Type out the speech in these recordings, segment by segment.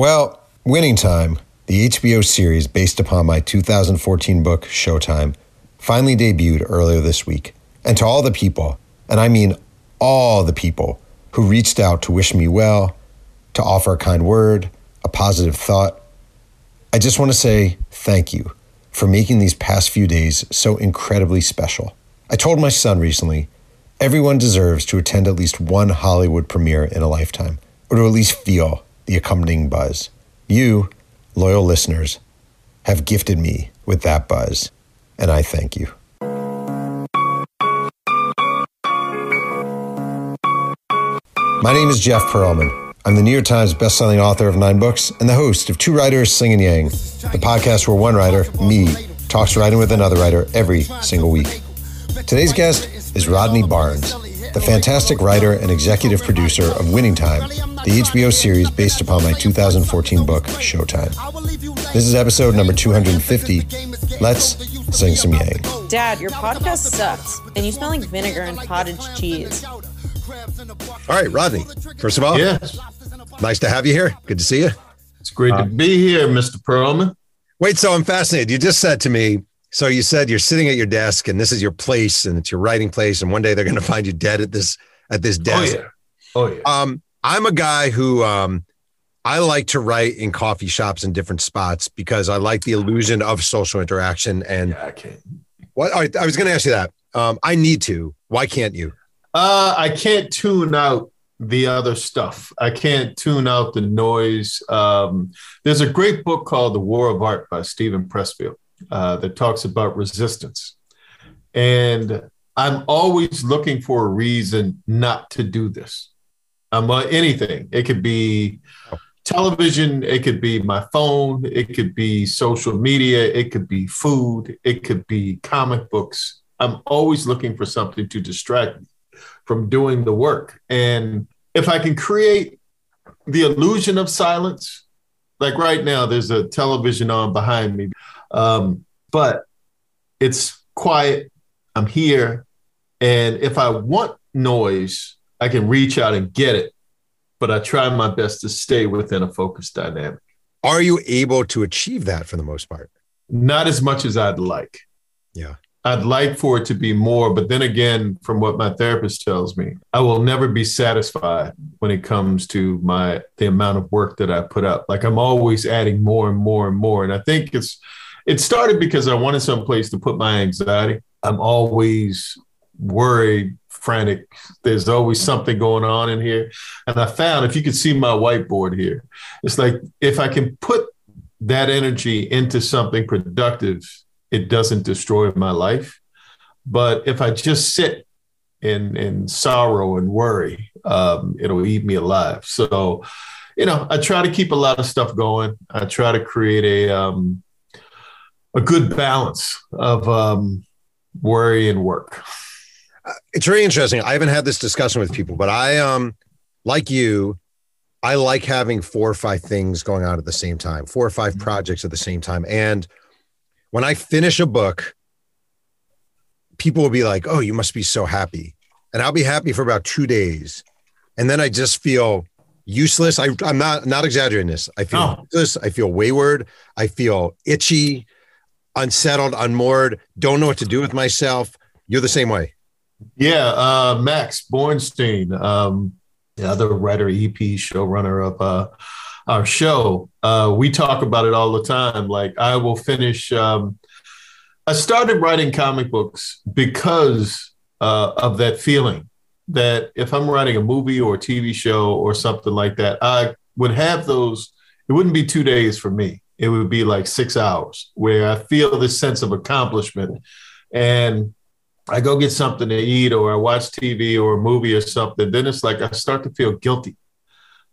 Well, Winning Time, the HBO series based upon my 2014 book, Showtime, finally debuted earlier this week. And to all the people, and I mean all the people, who reached out to wish me well, to offer a kind word, a positive thought, I just want to say thank you for making these past few days so incredibly special. I told my son recently everyone deserves to attend at least one Hollywood premiere in a lifetime, or to at least feel the accompanying buzz. You, loyal listeners, have gifted me with that buzz, and I thank you. My name is Jeff Pearlman. I'm the New York Times bestselling author of nine books and the host of Two Writers Slinging Yang, the podcast where one writer, me, talks writing with another writer every single week. Today's guest is Rodney Barnes, the fantastic writer and executive producer of Winning Time, the HBO series based upon my 2014 book, Showtime. This is episode number 250. Let's sing some Yang. Dad, your podcast sucks, and you smell like vinegar and cottage cheese. All right, Rodney. First of all, yes. nice to have you here. Good to see you. It's great uh, to be here, Mr. Pearlman. Wait, so I'm fascinated. You just said to me, so you said you're sitting at your desk and this is your place and it's your writing place, and one day they're going to find you dead at this at this desk. Oh yeah. Oh yeah. Um, I'm a guy who um, I like to write in coffee shops in different spots because I like the illusion of social interaction. And yeah, I can't. What I was going to ask you that. Um, I need to. Why can't you? Uh, I can't tune out the other stuff. I can't tune out the noise. Um, there's a great book called The War of Art by Steven Pressfield uh, that talks about resistance. And I'm always looking for a reason not to do this. Um, uh, anything. It could be television, it could be my phone, it could be social media, it could be food, it could be comic books. I'm always looking for something to distract me from doing the work. And if I can create the illusion of silence, like right now, there's a television on behind me, um, but it's quiet. I'm here. And if I want noise, I can reach out and get it. But I try my best to stay within a focused dynamic. Are you able to achieve that for the most part? Not as much as I'd like. Yeah. I'd like for it to be more, but then again, from what my therapist tells me, I will never be satisfied when it comes to my the amount of work that I put up. Like I'm always adding more and more and more. And I think it's it started because I wanted some place to put my anxiety. I'm always worried, frantic. There's always something going on in here. And I found if you could see my whiteboard here, it's like if I can put that energy into something productive it doesn't destroy my life. But if I just sit in in sorrow and worry, um, it'll eat me alive. So, you know, I try to keep a lot of stuff going. I try to create a um, a good balance of um, worry and work. Uh, it's very interesting. I haven't had this discussion with people, but I um like you. I like having four or five things going on at the same time, four or 5 mm-hmm. projects at the same time, and when I finish a book, people will be like, "Oh, you must be so happy," and I'll be happy for about two days, and then I just feel useless. I, am not not exaggerating this. I feel no. useless. I feel wayward. I feel itchy, unsettled, unmoored. Don't know what to do with myself. You're the same way. Yeah, uh, Max Borenstein, um, the other writer, EP, showrunner of uh, our show, uh, we talk about it all the time. Like I will finish. Um, I started writing comic books because uh, of that feeling that if I'm writing a movie or a TV show or something like that, I would have those. It wouldn't be two days for me. It would be like six hours where I feel this sense of accomplishment, and I go get something to eat or I watch TV or a movie or something. Then it's like I start to feel guilty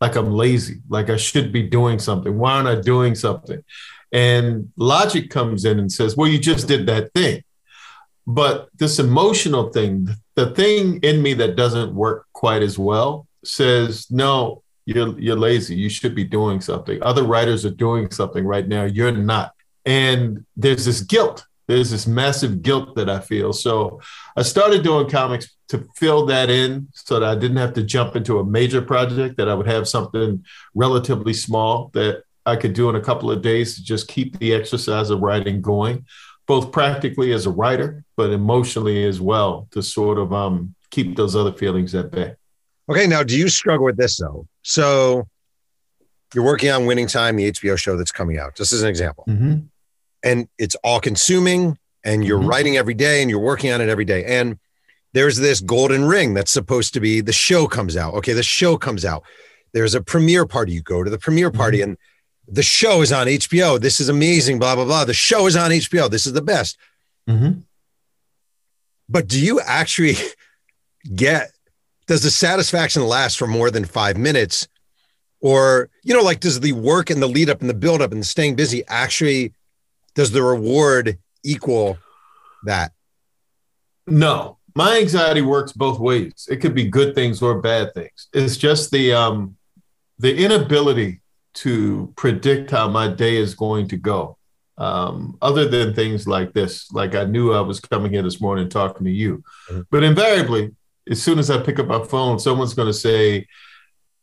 like I'm lazy, like I should be doing something. Why aren't I doing something? And logic comes in and says, well, you just did that thing. But this emotional thing, the thing in me that doesn't work quite as well says, no, you're, you're lazy. You should be doing something. Other writers are doing something right now. You're not. And there's this guilt There's this massive guilt that I feel. So I started doing comics to fill that in so that I didn't have to jump into a major project, that I would have something relatively small that I could do in a couple of days to just keep the exercise of writing going, both practically as a writer, but emotionally as well to sort of um, keep those other feelings at bay. Okay, now do you struggle with this though? So you're working on Winning Time, the HBO show that's coming out, just as an example. Mm-hmm. And it's all consuming, and you're Mhm. writing every day and you're working on it every day. And there's this golden ring that's supposed to be the show comes out. Okay, the show comes out. There's a premiere party. You go to the premiere party, and the show is on HBO. This is amazing, blah, blah, blah. The show is on HBO. This is the best. Mm-hmm. But do you actually get, does the satisfaction last for more than five minutes? Or, you know, like does the work and the lead up and the build up and staying busy actually, does the reward equal that? No, my anxiety works both ways. It could be good things or bad things. It's just the um, the inability to predict how my day is going to go. Um, other than things like this, like I knew I was coming here this morning talking to you, Mhm. but invariably, as soon as I pick up my phone, someone's going to say,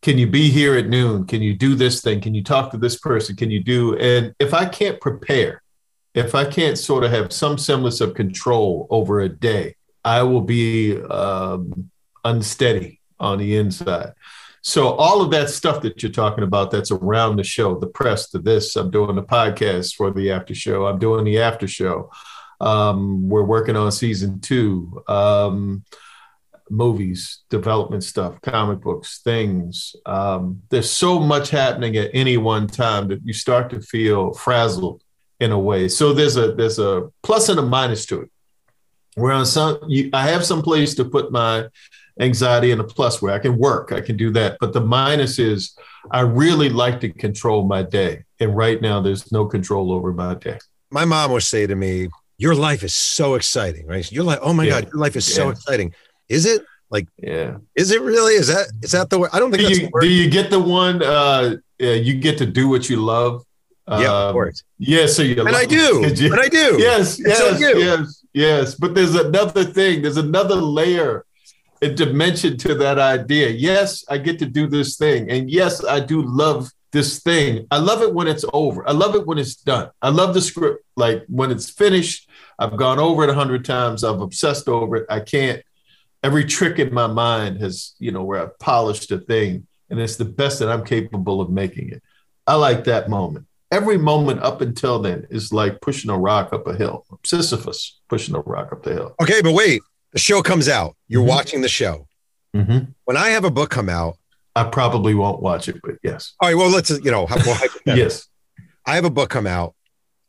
"Can you be here at noon? Can you do this thing? Can you talk to this person? Can you do?" And if I can't prepare, if I can't sort of have some semblance of control over a day, I will be um, unsteady on the inside. So all of that stuff that you're talking about that's around the show, the press, the this, I'm doing the podcast for the after show. I'm doing the after show. Um, we're working on season two. Um, movies, development stuff, comic books, things. Um, there's so much happening at any one time that you start to feel frazzled in a way. So there's a there's a plus and a minus to it. Where on some you, I have some place to put my anxiety and a plus where I can work, I can do that. But the minus is I really like to control my day. And right now there's no control over my day. My mom would say to me, Your life is so exciting, right? You're like, Oh my Yeah. God, your life is so exciting. Is it? Like? Yeah. Is it really? Is that is that the word? I don't think Do that's you, the word. do you get the one uh you get to do what you love? yeah, of Um, course. Yeah, so you And I do. You- And I do. yes, And so yes, do you. yes, yes. But there's another thing. There's another layer, a dimension to that idea. Yes, I get to do this thing, and yes, I do love this thing. I love it when it's over. I love it when it's done. I love the script. Like when it's finished, I've gone over it a hundred times. I've obsessed over it. I can't. Every trick in my mind has, you know, where I've polished a thing, and it's the best that I'm capable of making it. I like that moment every moment up until then is like pushing a rock up a hill. Sisyphus pushing a rock up the hill. Okay, but wait. The show comes out. You're Mhm. watching the show. When I have a book come out, I probably won't watch it, but yes. all right, well, let's, you know, well. Yes. I have a book come out.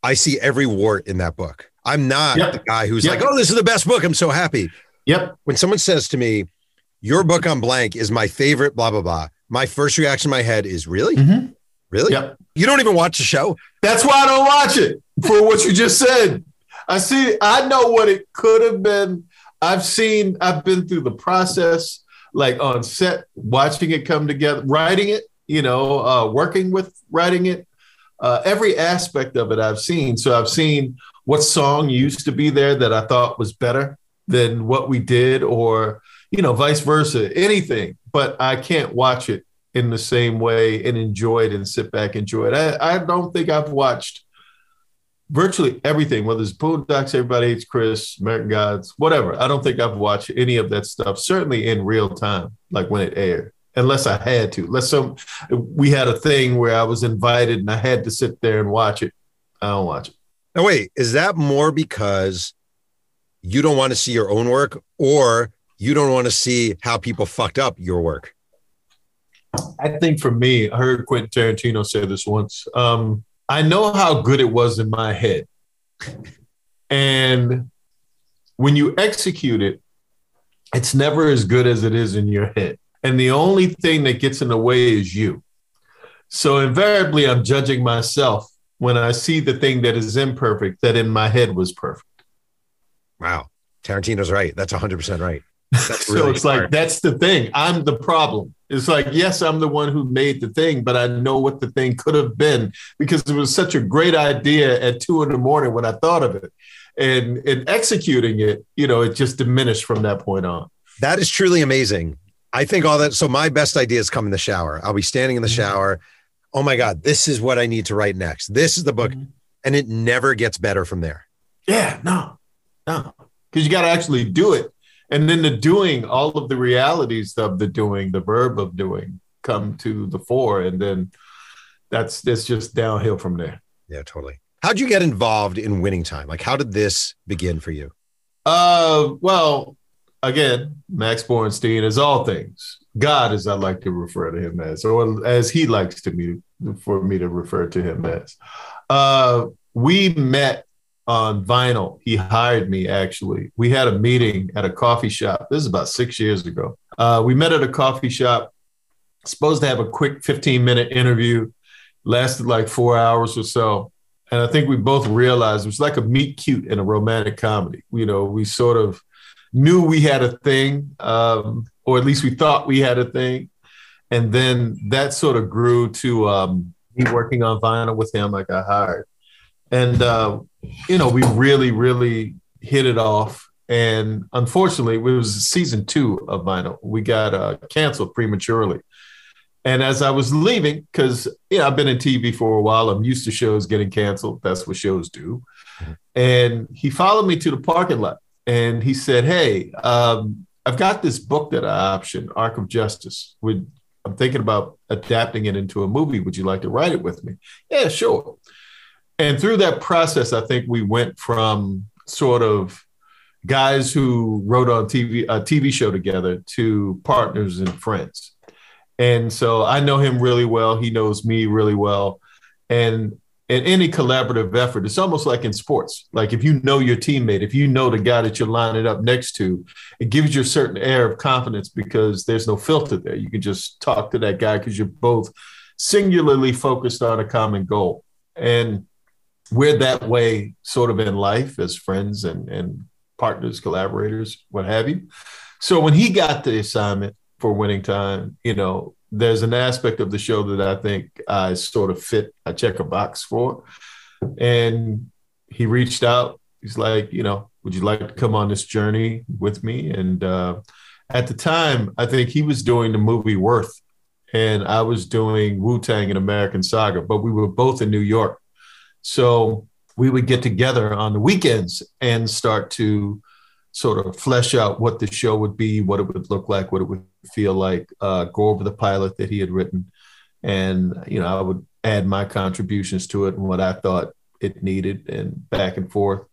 I see every wart in that book. I'm not Yep. the guy who's Yep. like, oh, this is the best book. I'm so happy. Yep. When someone says to me, your book on blank is my favorite, blah, blah, blah, my first reaction in my head is, really? Mhm. Really? Yep. You don't even watch the show? That's why I don't watch it for what you just said. I see, I know what it could have been. I've seen, I've been through the process, like on set, watching it come together, writing it, you know, uh, working with writing it. Uh, every aspect of it I've seen. So I've seen what song used to be there that I thought was better than what we did, or, you know, vice versa, anything. But I can't watch it in the same way and enjoy it and sit back and enjoy it. I, I don't think I've watched virtually everything, whether it's Boondocks, Everybody Hates Chris, American Gods, whatever. I don't think I've watched any of that stuff, certainly in real time, like when it aired, unless I had to. Unless some we had a thing where I was invited and I had to sit there and watch it. I don't watch it. Now, wait, is that more because you don't want to see your own work or you don't want to see how people fucked up your work? I think for me, I heard Quentin Tarantino say this once. Um, I know how good it was in my head. And when you execute it, it's never as good as it is in your head. And the only thing that gets in the way is you. So invariably, I'm judging myself when I see the thing that is imperfect that in my head was perfect. Wow. Tarantino's right. That's 100% right. so really it's like that's the thing. I'm the problem. It's like, yes, I'm the one who made the thing, but I know what the thing could have been because it was such a great idea at two in the morning when I thought of it. And in executing it, you know, it just diminished from that point on. That is truly amazing. I think all that. So my best ideas come in the shower. I'll be standing in the mm-hmm. shower. Oh my God, this is what I need to write next. This is the book. Mm-hmm. And it never gets better from there. Yeah, no, no. Because you got to actually do it. And then the doing all of the realities of the doing the verb of doing come to the fore and then that's that's just downhill from there. Yeah totally. How'd you get involved in winning time? Like how did this begin for you? Uh well again max Borenstein is all things. God as i like to refer to him as or as he likes to me for me to refer to him as. Uh we met on vinyl. He hired me actually. We had a meeting at a coffee shop. This is about six years ago. Uh, we met at a coffee shop, supposed to have a quick 15 minute interview, lasted like four hours or so. And I think we both realized it was like a meet cute in a romantic comedy. You know, we sort of knew we had a thing, um, or at least we thought we had a thing. And then that sort of grew to um, me working on vinyl with him. I got hired. And uh, you know, we really, really hit it off. And unfortunately, it was season two of Vinyl. We got uh, canceled prematurely. And as I was leaving, because you know, I've been in TV for a while, I'm used to shows getting canceled. That's what shows do. And he followed me to the parking lot and he said, Hey, um, I've got this book that I optioned, Arc of Justice. Would I'm thinking about adapting it into a movie. Would you like to write it with me? Yeah, sure and through that process, I think we went from sort of guys who wrote on TV a TV show together to partners and friends. And so I know him really well. He knows me really well. And in any collaborative effort, it's almost like in sports. Like if you know your teammate, if you know the guy that you're lining up next to, it gives you a certain air of confidence because there's no filter there. You can just talk to that guy because you're both singularly focused on a common goal. And we're that way sort of in life as friends and, and partners, collaborators, what have you. So when he got the assignment for Winning Time, you know, there's an aspect of the show that I think I sort of fit, I check a box for. And he reached out. He's like, you know, would you like to come on this journey with me? And uh, at the time, I think he was doing the movie Worth, and I was doing Wu Tang and American Saga, but we were both in New York. So we would get together on the weekends and start to sort of flesh out what the show would be, what it would look like, what it would feel like, uh, go over the pilot that he had written. And, you know, I would add my contributions to it and what I thought it needed and back and forth.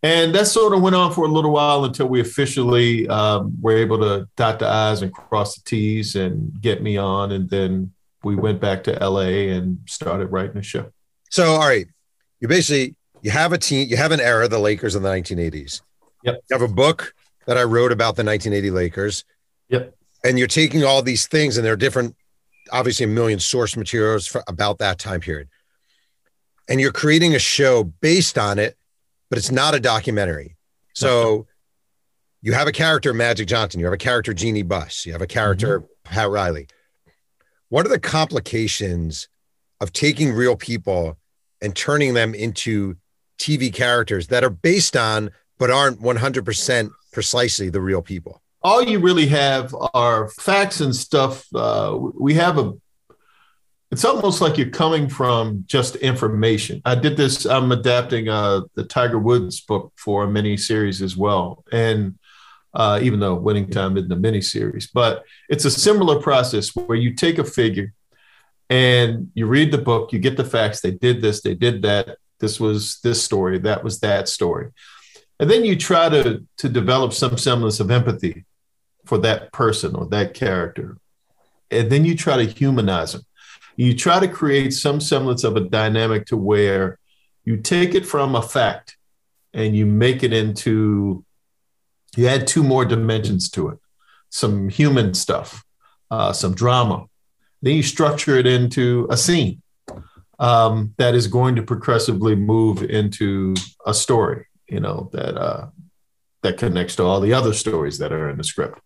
And that sort of went on for a little while until we officially um, were able to dot the I's and cross the T's and get me on. And then we went back to LA and started writing the show. So, all right, you basically you have a team, you have an era, the Lakers in the 1980s. Yep. You have a book that I wrote about the 1980 Lakers. Yep. And you're taking all these things, and there are different, obviously, a million source materials for, about that time period. And you're creating a show based on it, but it's not a documentary. So you have a character, Magic Johnson. You have a character, Jeanie Buss. You have a character, mm-hmm. Pat Riley. What are the complications of taking real people and turning them into TV characters that are based on but aren't 100% precisely the real people. All you really have are facts and stuff. Uh, we have a, it's almost like you're coming from just information. I did this, I'm adapting uh, the Tiger Woods book for a mini series as well. And uh, even though Winning Time isn't a mini series, but it's a similar process where you take a figure and you read the book, you get the facts. They did this, they did that. This was this story, that was that story. And then you try to, to develop some semblance of empathy for that person or that character. And then you try to humanize them. You try to create some semblance of a dynamic to where you take it from a fact and you make it into, you add two more dimensions to it some human stuff, uh, some drama, then you structure it into a scene um, that is going to progressively move into a story, you know, that uh, that connects to all the other stories that are in the script.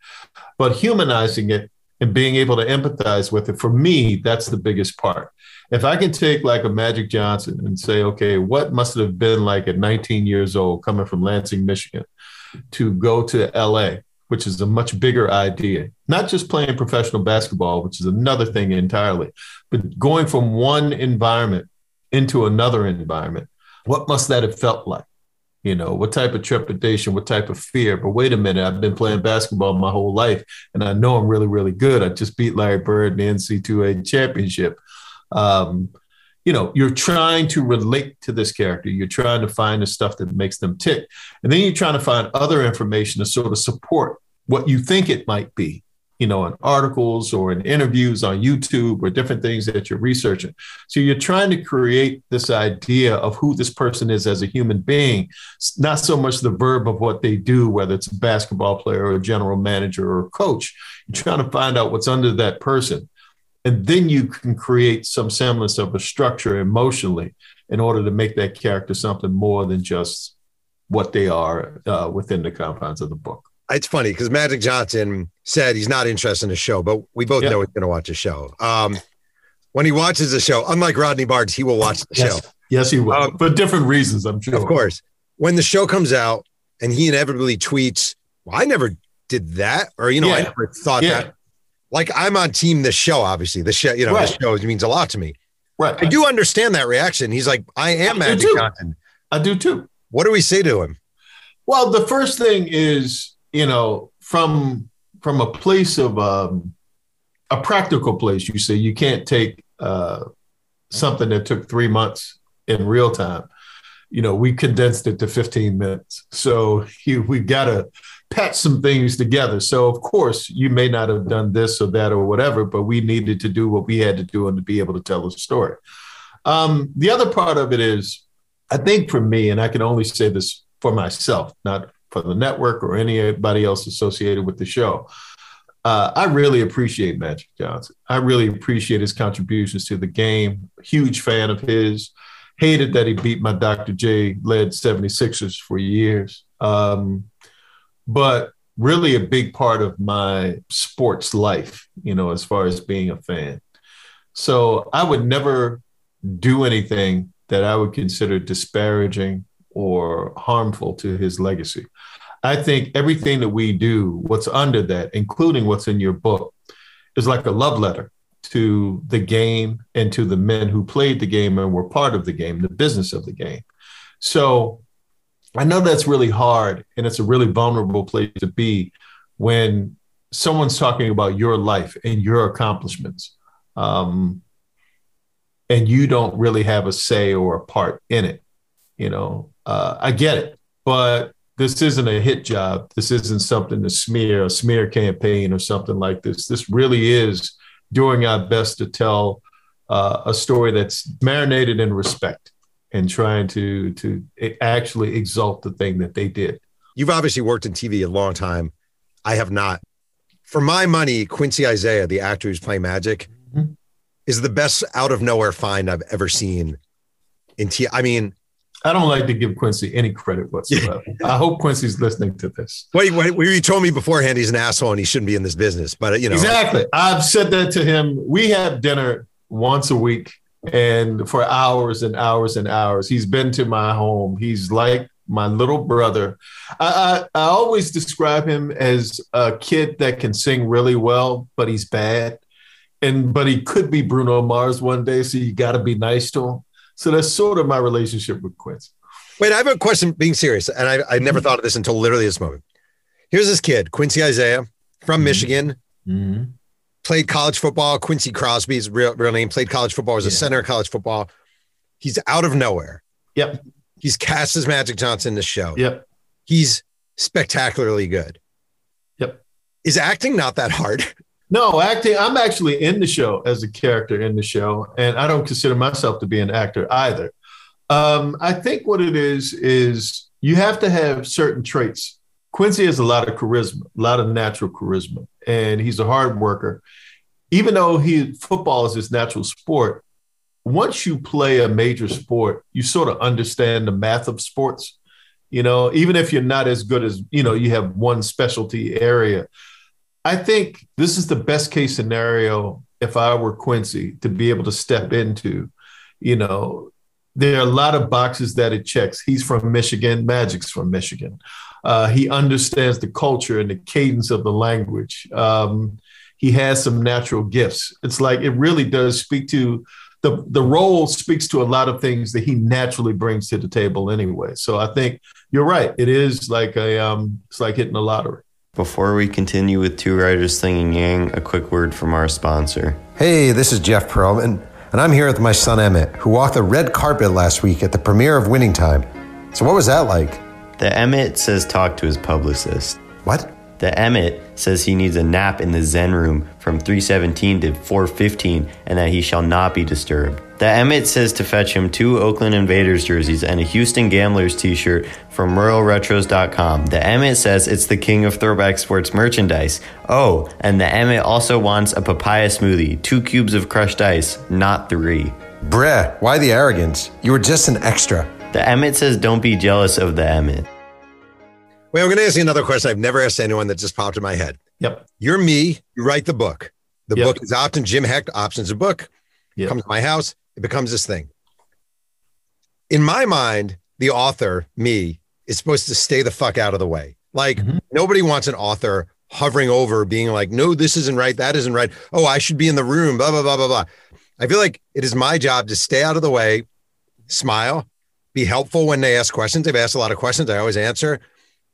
But humanizing it and being able to empathize with it, for me, that's the biggest part. If I can take like a Magic Johnson and say, okay, what must it have been like at 19 years old coming from Lansing, Michigan, to go to LA, which is a much bigger idea, not just playing professional basketball, which is another thing entirely, but going from one environment into another environment. What must that have felt like? You know, what type of trepidation, what type of fear? But wait a minute, I've been playing basketball my whole life and I know I'm really, really good. I just beat Larry Bird in the NCAA championship. Um, you know, you're trying to relate to this character. You're trying to find the stuff that makes them tick. And then you're trying to find other information to sort of support what you think it might be you know, in articles or in interviews on YouTube or different things that you're researching. So you're trying to create this idea of who this person is as a human being, not so much the verb of what they do, whether it's a basketball player or a general manager or a coach. You're trying to find out what's under that person. And then you can create some semblance of a structure emotionally in order to make that character something more than just what they are uh, within the confines of the book it's funny because Magic Johnson said he's not interested in the show, but we both know he's going to watch the show. Um, when he watches the show, unlike Rodney Barnes, he will watch the yes. show. Yes, he will, um, for different reasons, I'm sure. Of course. When the show comes out and he inevitably tweets, well, I never did that, or, you know, yeah. I never thought yeah. that. Like, I'm on team the show, obviously. The show, you know, right. the show means a lot to me. Right. I do understand that reaction. He's like, I am I Magic Johnson. I do too. What do we say to him? Well, the first thing is you know, from from a place of um, a practical place, you say you can't take uh, something that took three months in real time. You know, we condensed it to 15 minutes. So you, we got to patch some things together. So, of course, you may not have done this or that or whatever, but we needed to do what we had to do and to be able to tell the story. Um, the other part of it is, I think for me, and I can only say this for myself, not for the network or anybody else associated with the show. Uh, I really appreciate Magic Johnson. I really appreciate his contributions to the game. Huge fan of his. Hated that he beat my Dr. J led 76ers for years. Um, but really a big part of my sports life, you know, as far as being a fan. So I would never do anything that I would consider disparaging or harmful to his legacy. I think everything that we do, what's under that, including what's in your book, is like a love letter to the game and to the men who played the game and were part of the game, the business of the game. So I know that's really hard and it's a really vulnerable place to be when someone's talking about your life and your accomplishments. Um, and you don't really have a say or a part in it. You know, uh, I get it, but this isn't a hit job. This isn't something to smear, a smear campaign or something like this. This really is doing our best to tell uh, a story that's marinated in respect and trying to to actually exalt the thing that they did. You've obviously worked in TV a long time. I have not. For my money, Quincy Isaiah, the actor who's playing Magic, mm-hmm. is the best out of nowhere find I've ever seen in TV. I mean, I don't like to give Quincy any credit whatsoever. I hope Quincy's listening to this. Wait, wait, you told me beforehand he's an asshole and he shouldn't be in this business, but uh, you know exactly. I've said that to him. We have dinner once a week, and for hours and hours and hours, he's been to my home. He's like my little brother. I, I, I always describe him as a kid that can sing really well, but he's bad, and but he could be Bruno Mars one day. So you got to be nice to him so that's sort of my relationship with Quincy. Wait, I have a question being serious, and I, I never mm-hmm. thought of this until literally this moment. Here's this kid, Quincy Isaiah from mm-hmm. Michigan, mm-hmm. played college football. Quincy Crosby's real, real name, played college football, was yeah. a center of college football. He's out of nowhere. Yep. He's cast as Magic Johnson in the show. Yep. He's spectacularly good. Yep. Is acting not that hard? No, acting. I'm actually in the show as a character in the show, and I don't consider myself to be an actor either. Um, I think what it is is you have to have certain traits. Quincy has a lot of charisma, a lot of natural charisma, and he's a hard worker. Even though he football is his natural sport, once you play a major sport, you sort of understand the math of sports You know, even if you're not as good as you know, you have one specialty area. I think this is the best case scenario if I were Quincy to be able to step into. You know, there are a lot of boxes that it checks. He's from Michigan, Magic's from Michigan. Uh, he understands the culture and the cadence of the language. Um, he has some natural gifts. It's like it really does speak to the the role speaks to a lot of things that he naturally brings to the table anyway. So I think you're right. It is like a um, it's like hitting the lottery. Before we continue with Two Writers Slinging Yang, a quick word from our sponsor. Hey, this is Jeff Pearlman, and I'm here with my son Emmett, who walked the red carpet last week at the premiere of Winning Time. So, what was that like? The Emmett says talk to his publicist. What? The Emmett says he needs a nap in the Zen room from 317 to 415 and that he shall not be disturbed. The Emmett says to fetch him two Oakland Invaders jerseys and a Houston Gamblers t shirt from RoyalRetros.com. The Emmett says it's the king of throwback sports merchandise. Oh, and the Emmett also wants a papaya smoothie, two cubes of crushed ice, not three. Breh, why the arrogance? You were just an extra. The Emmett says don't be jealous of the Emmett. Wait, I'm going to ask you another question I've never asked anyone that just popped in my head. Yep. You're me. You write the book. The Yep. book is Option. Jim Hecht, Options a book. Yep. Comes to my house. It becomes this thing. In my mind, the author, me, is supposed to stay the fuck out of the way. Like Mhm. nobody wants an author hovering over, being like, no, this isn't right. That isn't right. Oh, I should be in the room. Blah blah blah blah blah. I feel like it is my job to stay out of the way, smile, be helpful when they ask questions. They've asked a lot of questions. I always answer.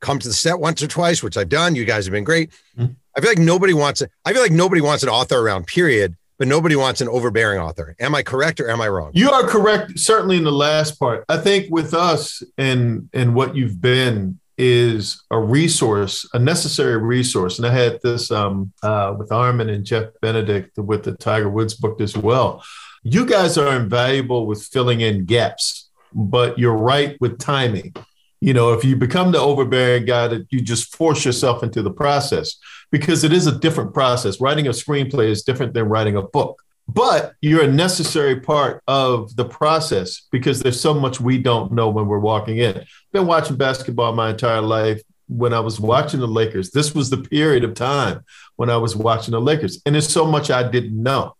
Come to the set once or twice, which I've done. You guys have been great. Mhm. I feel like nobody wants it. I feel like nobody wants an author around, period, but nobody wants an overbearing author. Am I correct or am I wrong? You are correct, certainly in the last part. I think with us and and what you've been is a resource, a necessary resource. And I had this um, uh, with Armen and Jeff Benedict with the Tiger Woods book as well. You guys are invaluable with filling in gaps, but you're right with timing. You know, if you become the overbearing guy, that you just force yourself into the process because it is a different process. Writing a screenplay is different than writing a book but you're a necessary part of the process because there's so much we don't know when we're walking in. Been watching basketball my entire life. When I was watching the Lakers, this was the period of time when I was watching the Lakers, and there's so much I didn't know,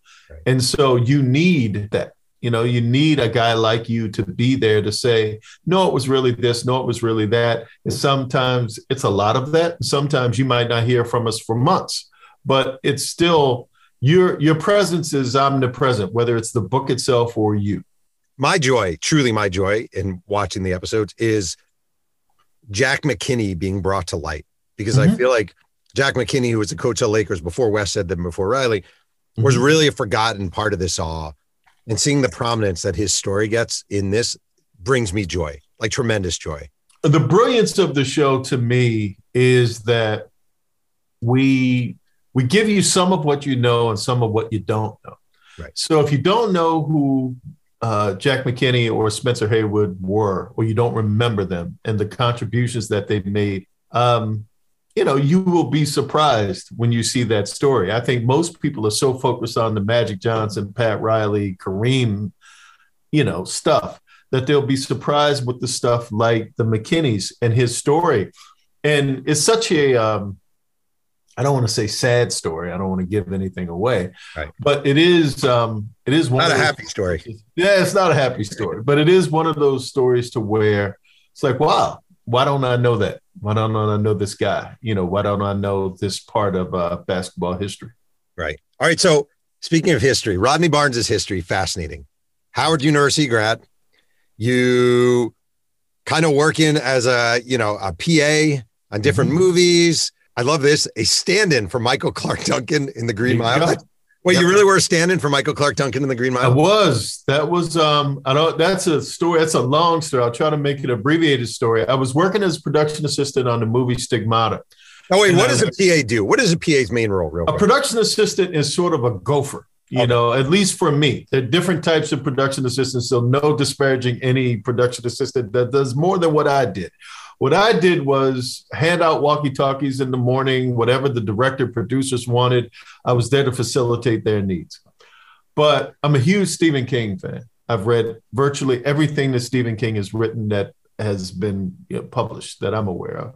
and so you need that. You know, you need a guy like you to be there to say, no, it was really this, no, it was really that. And sometimes it's a lot of that. Sometimes you might not hear from us for months, but it's still your your presence is omnipresent, whether it's the book itself or you. my joy, truly my joy in watching the episodes is Jack McKinney being brought to light because I Mhm. feel like Jack McKinney, who was the coach of Lakers before Westhead them before Riley, was Mhm. really a forgotten part of this all. And seeing the prominence that his story gets in this brings me joy, like tremendous joy. the brilliance of the show to me is that we we give you some of what you know and some of what you don't know. Right. So if you don't know who uh, Jack McKinney or Spencer Haywood were, or you don't remember them and the contributions that they made, um, you know, you will be surprised when you see that story. I think most people are so focused on the Magic Johnson, Pat Riley, Kareem, you know, stuff that they'll be surprised with the stuff like the McKinneys and his story. And it's such a, um, I don't want to say sad story. I don't want to give anything away, Right. but it is, um, it is one Not a happy story. Yeah, it's not a happy story, but it is one of those stories to where it's like, wow, why don't I know that? Why don't I know this guy? You know, why don't I know this part of uh, basketball history? Right. All right. So speaking of history, Rodney Barnes' history, fascinating. Howard University grad. You kind of working as a, you know, a PA on different Mhm. movies. I love this. A stand-in for Michael Clarke Duncan in the Green Mile. Wait, you really were standing for Michael Clarke Duncan in the Green Mile? I was. That was. Um. I don't. That's a story. That's a long story. I'll try to make it an abbreviated story. I was working as a production assistant on the movie Stigmata. Oh wait, And what I does a PA do? What is a PA's main role? Real A quick? production assistant is sort of a gopher. You Okay. know, at least for me, there are different types of production assistants. So no disparaging any production assistant that does more than what I did. What I did was hand out walkie talkies in the morning, whatever the director producers wanted. I was there to facilitate their needs. But I'm a huge Stephen King fan. I've read virtually everything that Stephen King has written that has been you know, published that I'm aware of.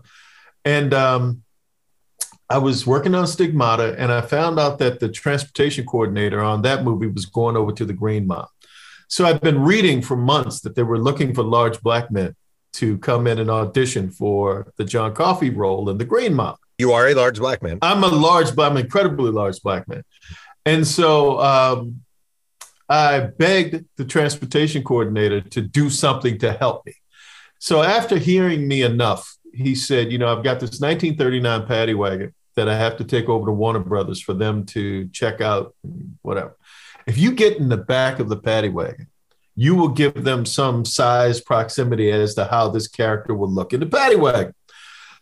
And um, I was working on Stigmata, and I found out that the transportation coordinator on that movie was going over to the Green Mile. So I've been reading for months that they were looking for large black men to come in and audition for the John Coffey role in the Green Mile. You are a large black man. I'm a large, but I'm an incredibly large black man. And so um, I begged the transportation coordinator to do something to help me. So after hearing me enough, he said, You know, I've got this 1939 paddy wagon that I have to take over to Warner Brothers for them to check out, whatever. If you get in the back of the paddy wagon, you will give them some size proximity as to how this character will look in the paddy wagon.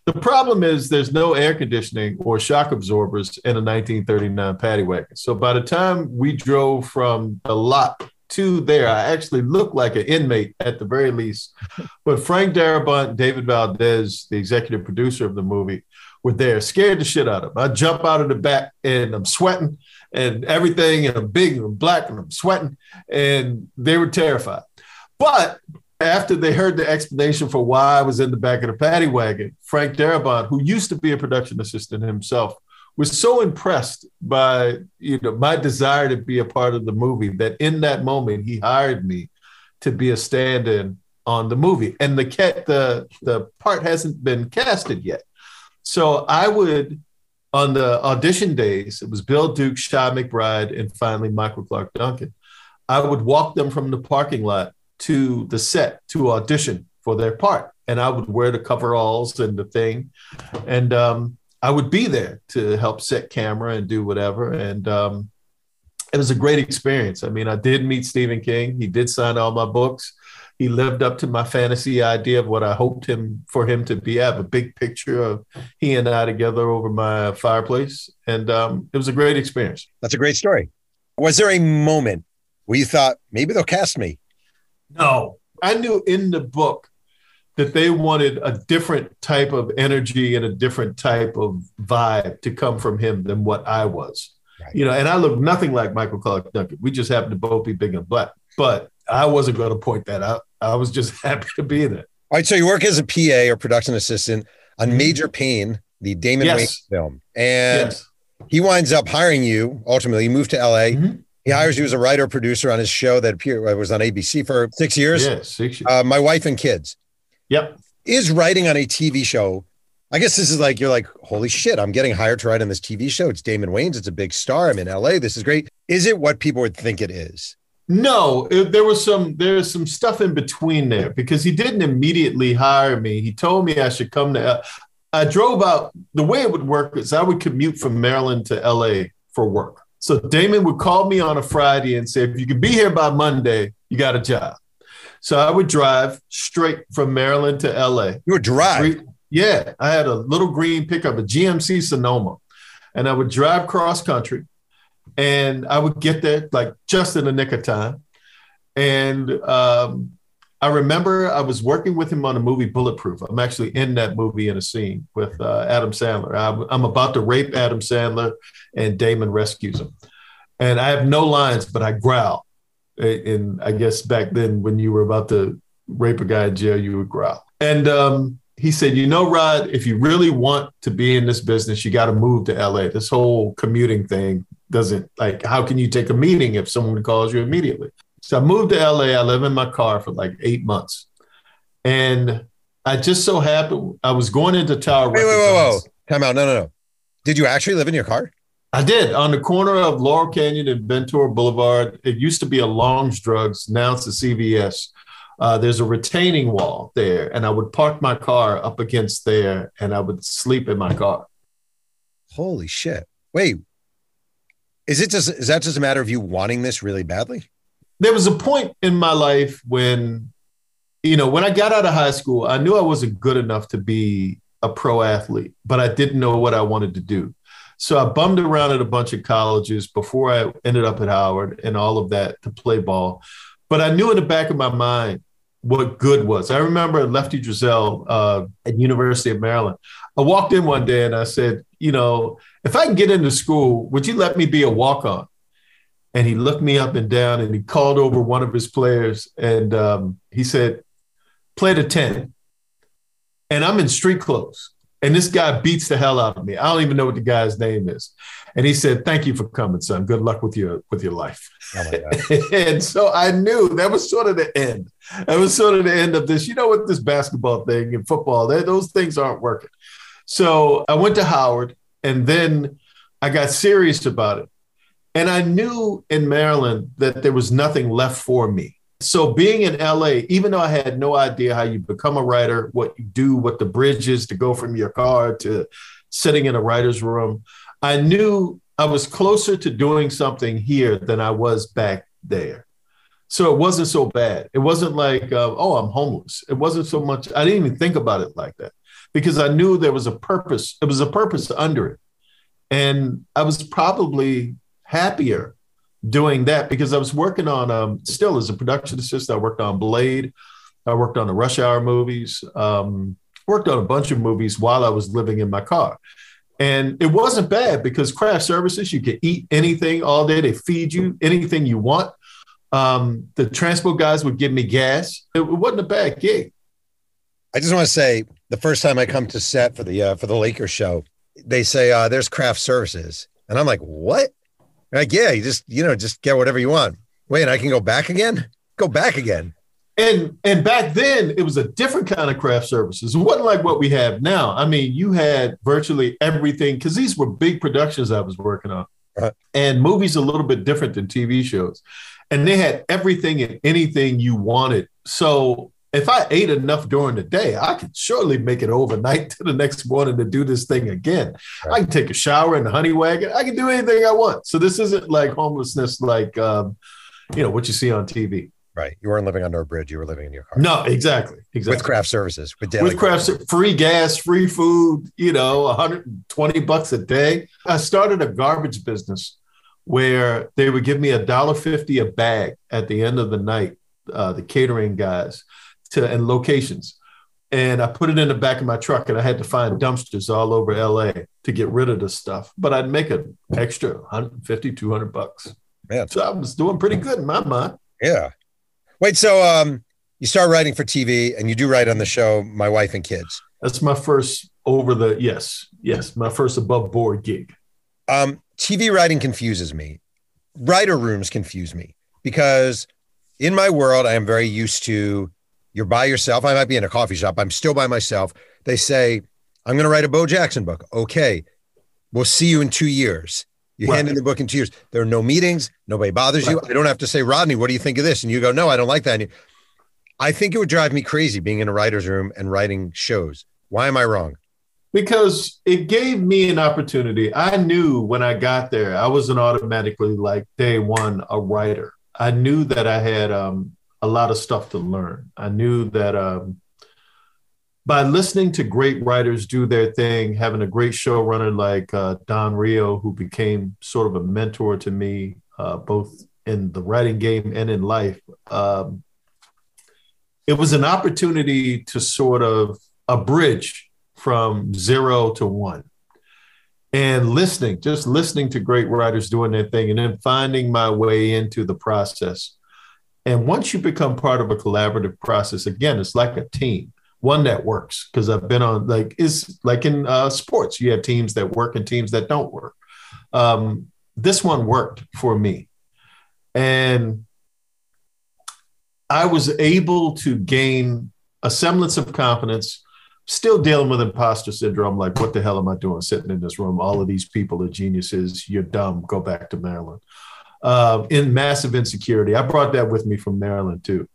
The problem is there's no air conditioning or shock absorbers in a 1939 paddy wagon. So by the time we drove from the lot to there, I actually looked like an inmate at the very least. But Frank Darabont, David Valdes, the executive producer of the movie, were there, scared the shit out of them. I jump out of the back and I'm sweating and everything, and I'm big and black and I'm sweating, and they were terrified. But after they heard the explanation for why I was in the back of the paddy wagon, Frank Darabont, who used to be a production assistant himself, was so impressed by you know my desire to be a part of the movie that in that moment he hired me to be a stand-in on the movie, and the cat the the part hasn't been casted yet. So I would on the audition days, it was Bill Duke, Chi McBride, and finally Michael Clarke Duncan. I would walk them from the parking lot to the set to audition for their part. And I would wear the coveralls and the thing. And um, I would be there to help set camera and do whatever. And um, it was a great experience. I mean, I did meet Stephen King. He did sign all my books. He lived up to my fantasy idea of what I hoped him for him to be. I have a big picture of he and I together over my fireplace, and um, it was a great experience. That's a great story. Was there a moment where you thought maybe they'll cast me? No, I knew in the book that they wanted a different type of energy and a different type of vibe to come from him than what I was. Right. You know, and I look nothing like Michael Clarke Duncan. We just happen to both be big and black. But I wasn't going to point that out. I was just happy to be there. All right. So you work as a PA or production assistant on mm-hmm. Major Payne, the Damon yes. Wayans film. And yes. he winds up hiring you. Ultimately, you move to LA. Mm-hmm. He hires you as a writer producer on his show that appeared uh, was on ABC for six years. Yeah, six years. Uh, my wife and kids. Yep. Is writing on a TV show? I guess this is like you're like, holy shit! I'm getting hired to write on this TV show. It's Damon Wayans. It's a big star. I'm in LA. This is great. Is it what people would think it is? No, it, there was some there's some stuff in between there because he didn't immediately hire me. He told me I should come to. I drove out. The way it would work is I would commute from Maryland to LA for work. So Damon would call me on a Friday and say, if you can be here by Monday, you got a job. So I would drive straight from Maryland to LA. You would drive? Yeah. I had a little green pickup, a GMC Sonoma, and I would drive cross country and I would get there like just in the nick of time. And um, I remember I was working with him on a movie Bulletproof. I'm actually in that movie in a scene with uh, Adam Sandler. I'm, I'm, about to rape Adam Sandler, and Damon rescues him. And I have no lines, but I growl. And I guess back then, when you were about to rape a guy in jail, you would growl. And um, he said, You know, Rod, if you really want to be in this business, you got to move to LA. This whole commuting thing doesn't like, how can you take a meeting if someone calls you immediately? So I moved to LA. I live in my car for like eight months. And I just so happened I was going into Tower. Wait, wait, wait, whoa. Time out. No, no, no. Did you actually live in your car? I did on the corner of Laurel Canyon and Ventura Boulevard. It used to be a Long's Drugs. Now it's a CVS. Uh, there's a retaining wall there, and I would park my car up against there, and I would sleep in my car. Holy shit! Wait, is it just is that just a matter of you wanting this really badly? there was a point in my life when, you know, when I got out of high school, I knew I wasn't good enough to be a pro athlete, but I didn't know what I wanted to do. So I bummed around at a bunch of colleges before I ended up at Howard and all of that to play ball. But I knew in the back of my mind what good was. I remember Lefty Driesell uh, at University of Maryland. I walked in one day and I said, you know, if I can get into school, would you let me be a walk on? and he looked me up and down and he called over one of his players and um, he said, play a 10, and I'm in street clothes. And this guy beats the hell out of me. I don't even know what the guy's name is. And he said, Thank you for coming, son. Good luck with your with your life. Oh and so I knew that was sort of the end. That was sort of the end of this. You know what this basketball thing and football, those things aren't working. So I went to Howard and then I got serious about it. And I knew in Maryland that there was nothing left for me. So being in LA, even though I had no idea how you become a writer, what you do, what the bridge is to go from your car to sitting in a writer's room, I knew I was closer to doing something here than I was back there. So it wasn't so bad. It wasn't like, uh, oh, I'm homeless. It wasn't so much. I didn't even think about it like that because I knew there was a purpose. It was a purpose under it. And I was probably happier doing that because I was working on, um, still as a production assistant, I worked on Blade. I worked on the Rush Hour movies, um, worked on a bunch of movies while I was living in my car. And it wasn't bad because craft services, you can eat anything all day. They feed you anything you want. Um, the transport guys would give me gas. It, wasn't a bad gig. I just want to say the first time I come to set for the uh, for the Lakers show, they say uh, there's craft services, and I'm like, what? like, yeah, you just you know just get whatever you want. Wait, I can go back again? Go back again. And and back then it was a different kind of craft services. It wasn't like what we have now. I mean, you had virtually everything because these were big productions I was working on. Uh-huh. And movies a little bit different than TV shows. And they had everything and anything you wanted. So if I ate enough during the day, I could surely make it overnight to the next morning to do this thing again. Right. I can take a shower in the honey wagon. I can do anything I want. So this isn't like homelessness, like um, you know what you see on TV. Right. You weren't living under a bridge. You were living in your car. No, exactly. Exactly. With craft services, with daily with craft, free gas, free food. You know, 120 bucks a day. I started a garbage business where they would give me a dollar fifty a bag at the end of the night. Uh, the catering guys to and locations. And I put it in the back of my truck and I had to find dumpsters all over LA to get rid of the stuff. But I'd make an extra 150, 200 bucks. Man. So I was doing pretty good in my mind. Yeah. Wait, so um, you start writing for TV and you do write on the show My Wife and Kids. That's my first over the, yes, yes, my first above board gig. Um, TV writing confuses me. Writer rooms confuse me because in my world, I am very used to you're by yourself. I might be in a coffee shop. I'm still by myself. They say, I'm going to write a Bo Jackson book. Okay. We'll see you in two years. You right. hand in the book in two years. There are no meetings. Nobody bothers right. you. I don't have to say, Rodney, what do you think of this? And you go, no, I don't like that. I think it would drive me crazy being in a writer's room and writing shows. Why am I wrong? Because it gave me an opportunity. I knew when I got there, I wasn't automatically like day one a writer. I knew that I had um, a lot of stuff to learn. I knew that um, by listening to great writers do their thing, having a great showrunner like uh, Don Reo, who became sort of a mentor to me, uh, both in the writing game and in life, um, it was an opportunity to sort of a bridge from zero to one. And listening, just listening to great writers doing their thing, and then finding my way into the process and once you become part of a collaborative process, again, it's like a team, one that works. Because I've been on like is like in uh, sports, you have teams that work and teams that don't work. Um, this one worked for me, and I was able to gain a semblance of confidence. Still dealing with imposter syndrome, like what the hell am I doing sitting in this room? All of these people are geniuses. You're dumb. Go back to Maryland uh, in massive insecurity. I brought that with me from Maryland too.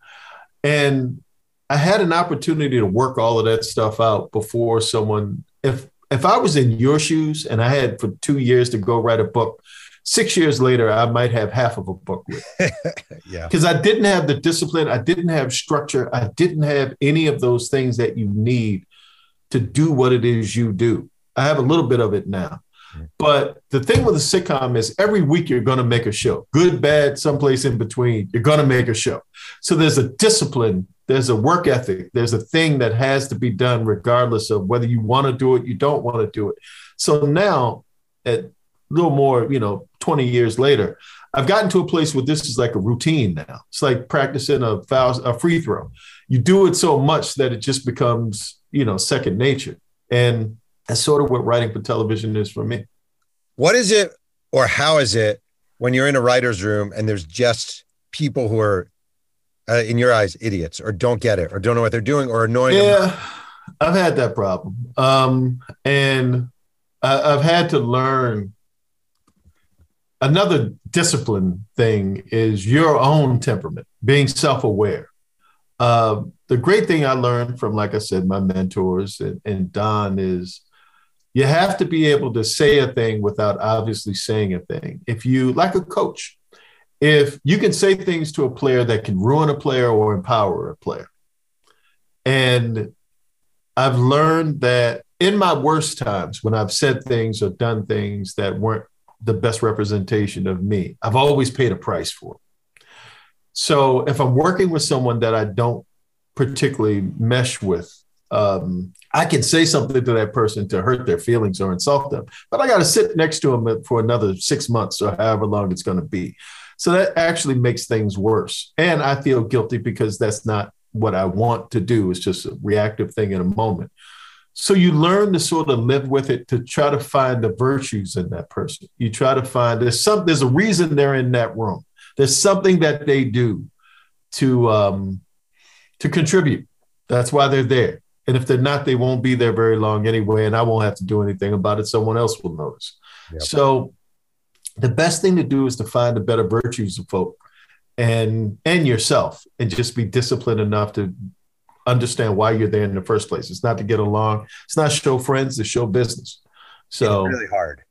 And I had an opportunity to work all of that stuff out before someone, if if I was in your shoes and I had for two years to go write a book, six years later, I might have half of a book with. yeah. Because I didn't have the discipline, I didn't have structure, I didn't have any of those things that you need to do what it is you do. I have a little bit of it now. Mm. But the thing with a sitcom is every week you're going to make a show, good, bad, someplace in between. You're going to make a show. So there's a discipline, there's a work ethic, there's a thing that has to be done regardless of whether you want to do it, you don't want to do it. So now, at a little more, you know, 20 years later, I've gotten to a place where this is like a routine now. It's like practicing a foul, a free throw. You do it so much that it just becomes, you know, second nature. And that's sort of what writing for television is for me. What is it or how is it when you're in a writer's room and there's just people who are, uh, in your eyes, idiots or don't get it or don't know what they're doing or annoying? Yeah, them? I've had that problem. Um, and I, I've had to learn another discipline thing is your own temperament, being self aware. Uh, the great thing I learned from, like I said, my mentors and, and Don is you have to be able to say a thing without obviously saying a thing. If you, like a coach, if you can say things to a player that can ruin a player or empower a player. And I've learned that in my worst times, when I've said things or done things that weren't the best representation of me, I've always paid a price for it. So if I'm working with someone that I don't particularly mesh with, um, I can say something to that person to hurt their feelings or insult them, but I got to sit next to them for another six months or however long it's going to be. So that actually makes things worse. And I feel guilty because that's not what I want to do. It's just a reactive thing in a moment. So you learn to sort of live with it to try to find the virtues in that person. You try to find there's some there's a reason they're in that room. There's something that they do to um, to contribute. That's why they're there. And if they're not, they won't be there very long anyway. And I won't have to do anything about it. Someone else will notice. Yep. So the best thing to do is to find the better virtues of folk and and yourself and just be disciplined enough to understand why you're there in the first place. It's not to get along. It's not show friends, it's show business. So it's really hard.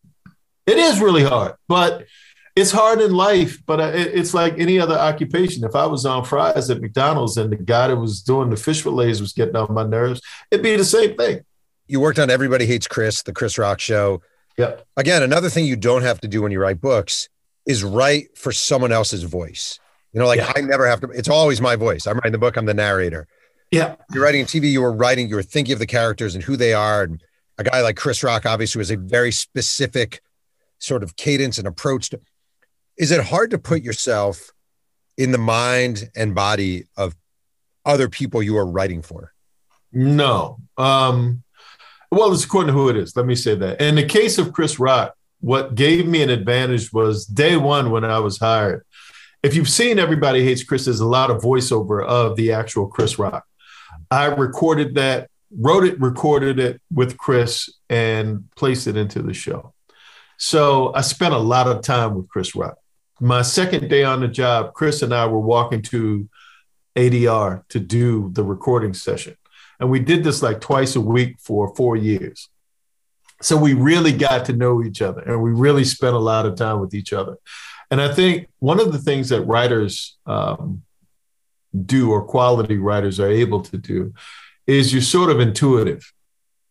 It is really hard, but it's hard in life, but it's like any other occupation. If I was on fries at McDonald's and the guy that was doing the fish fillets was getting on my nerves, it'd be the same thing. You worked on Everybody Hates Chris, the Chris Rock show. Yep. Again, another thing you don't have to do when you write books is write for someone else's voice. You know, like yeah. I never have to, it's always my voice. I'm writing the book, I'm the narrator. Yeah. You're writing TV, you were writing, you were thinking of the characters and who they are. And a guy like Chris Rock obviously was a very specific sort of cadence and approach to is it hard to put yourself in the mind and body of other people you are writing for? No. Um, well, it's according to who it is. Let me say that. In the case of Chris Rock, what gave me an advantage was day one when I was hired. If you've seen Everybody Hates Chris, there's a lot of voiceover of the actual Chris Rock. I recorded that, wrote it, recorded it with Chris, and placed it into the show. So I spent a lot of time with Chris Rock my second day on the job, Chris and I were walking to ADR to do the recording session. And we did this like twice a week for four years. So we really got to know each other and we really spent a lot of time with each other. And I think one of the things that writers um, do or quality writers are able to do is you're sort of intuitive.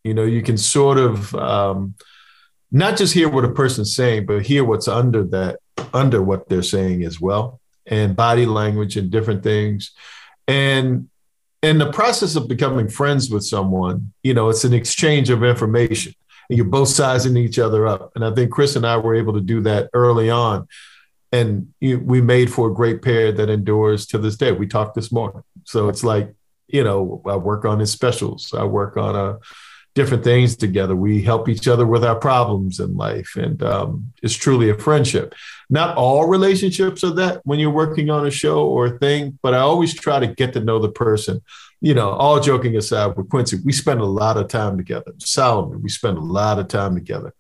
You know, you can sort of um, not just hear what a person's saying, but hear what's under that under what they're saying as well, and body language and different things. And in the process of becoming friends with someone, you know, it's an exchange of information and you're both sizing each other up. And I think Chris and I were able to do that early on. And you, we made for a great pair that endures to this day. We talked this morning. So it's like, you know, I work on his specials. I work on a different things together. We help each other with our problems in life, and um, it's truly a friendship. Not all relationships are that when you're working on a show or a thing, but I always try to get to know the person. You know, all joking aside, with Quincy, we spend a lot of time together. Solomon, we spend a lot of time together.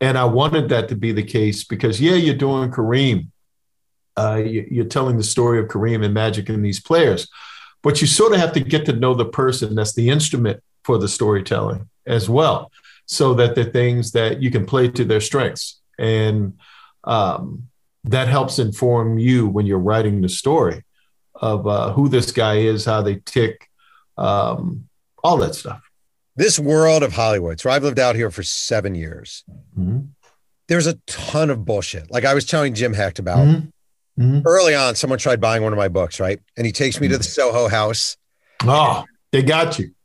And I wanted that to be the case because, yeah, you're doing Kareem. Uh, you, are telling the story of Kareem and Magic and these players, but you sort of have to get to know the person that's the instrument for the storytelling as well, so that the things that you can play to their strengths. And um, that helps inform you when you're writing the story of uh, who this guy is, how they tick, um, all that stuff. This world of Hollywood. So I've lived out here for seven years. Mm-hmm. There's a ton of bullshit. Like I was telling Jim Hecht about mm-hmm. Mm-hmm. early on, someone tried buying one of my books, right? And he takes me to the Soho house. Oh, they got you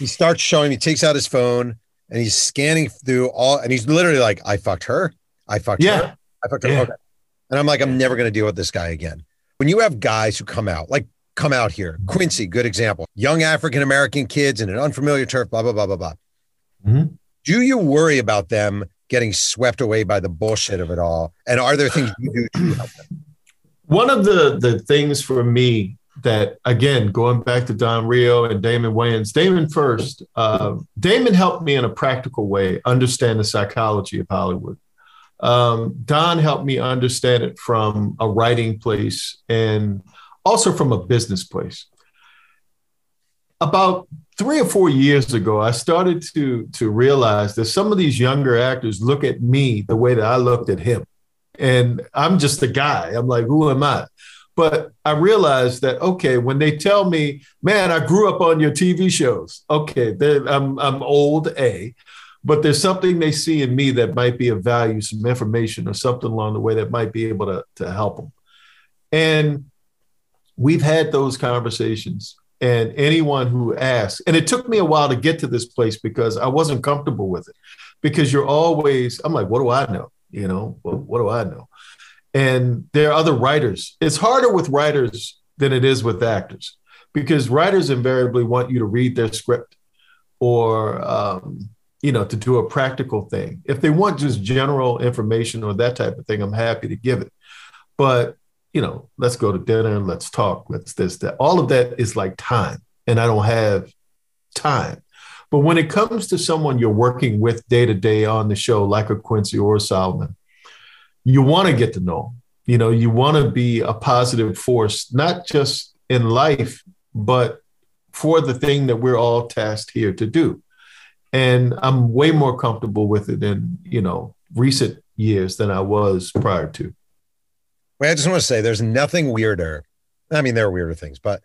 he starts showing, he takes out his phone and he's scanning through all, and he's literally like, I fucked her. I fucked yeah. her. I fucked her. Yeah. Okay. And I'm like, I'm never going to deal with this guy again. When you have guys who come out, like come out here, Quincy, good example, young African American kids in an unfamiliar turf, blah, blah, blah, blah, blah. Mhm. Do you worry about them getting swept away by the bullshit of it all? And are there things you do to help them? One of the the things for me that again going back to Don Reo and Damon Wayans, Damon first. Uh, Damon helped me in a practical way understand the psychology of Hollywood. Um, Don helped me understand it from a writing place and also from a business place. About three or four years ago, I started to to realize that some of these younger actors look at me the way that I looked at him, and I'm just a guy. I'm like, who am I? But I realized that okay, when they tell me, "Man, I grew up on your TV shows," okay, I'm I'm old, a, but there's something they see in me that might be of value, some information or something along the way that might be able to to help them. And we've had those conversations and anyone who asks and it took me a while to get to this place because i wasn't comfortable with it because you're always i'm like what do i know? You know well, what do i know and there are other writers it's harder with writers than it is with actors because writers invariably want you to read their script or um, you know to do a practical thing if they want just general information or that type of thing i'm happy to give it but you know, let's go to dinner let's talk. Let's this, that. All of that is like time. And I don't have time. But when it comes to someone you're working with day to day on the show, like a Quincy or a Solomon, you want to get to know them. You know, you want to be a positive force, not just in life, but for the thing that we're all tasked here to do. And I'm way more comfortable with it in, you know, recent years than I was prior to. Well, I just want to say there's nothing weirder. I mean, there are weirder things, but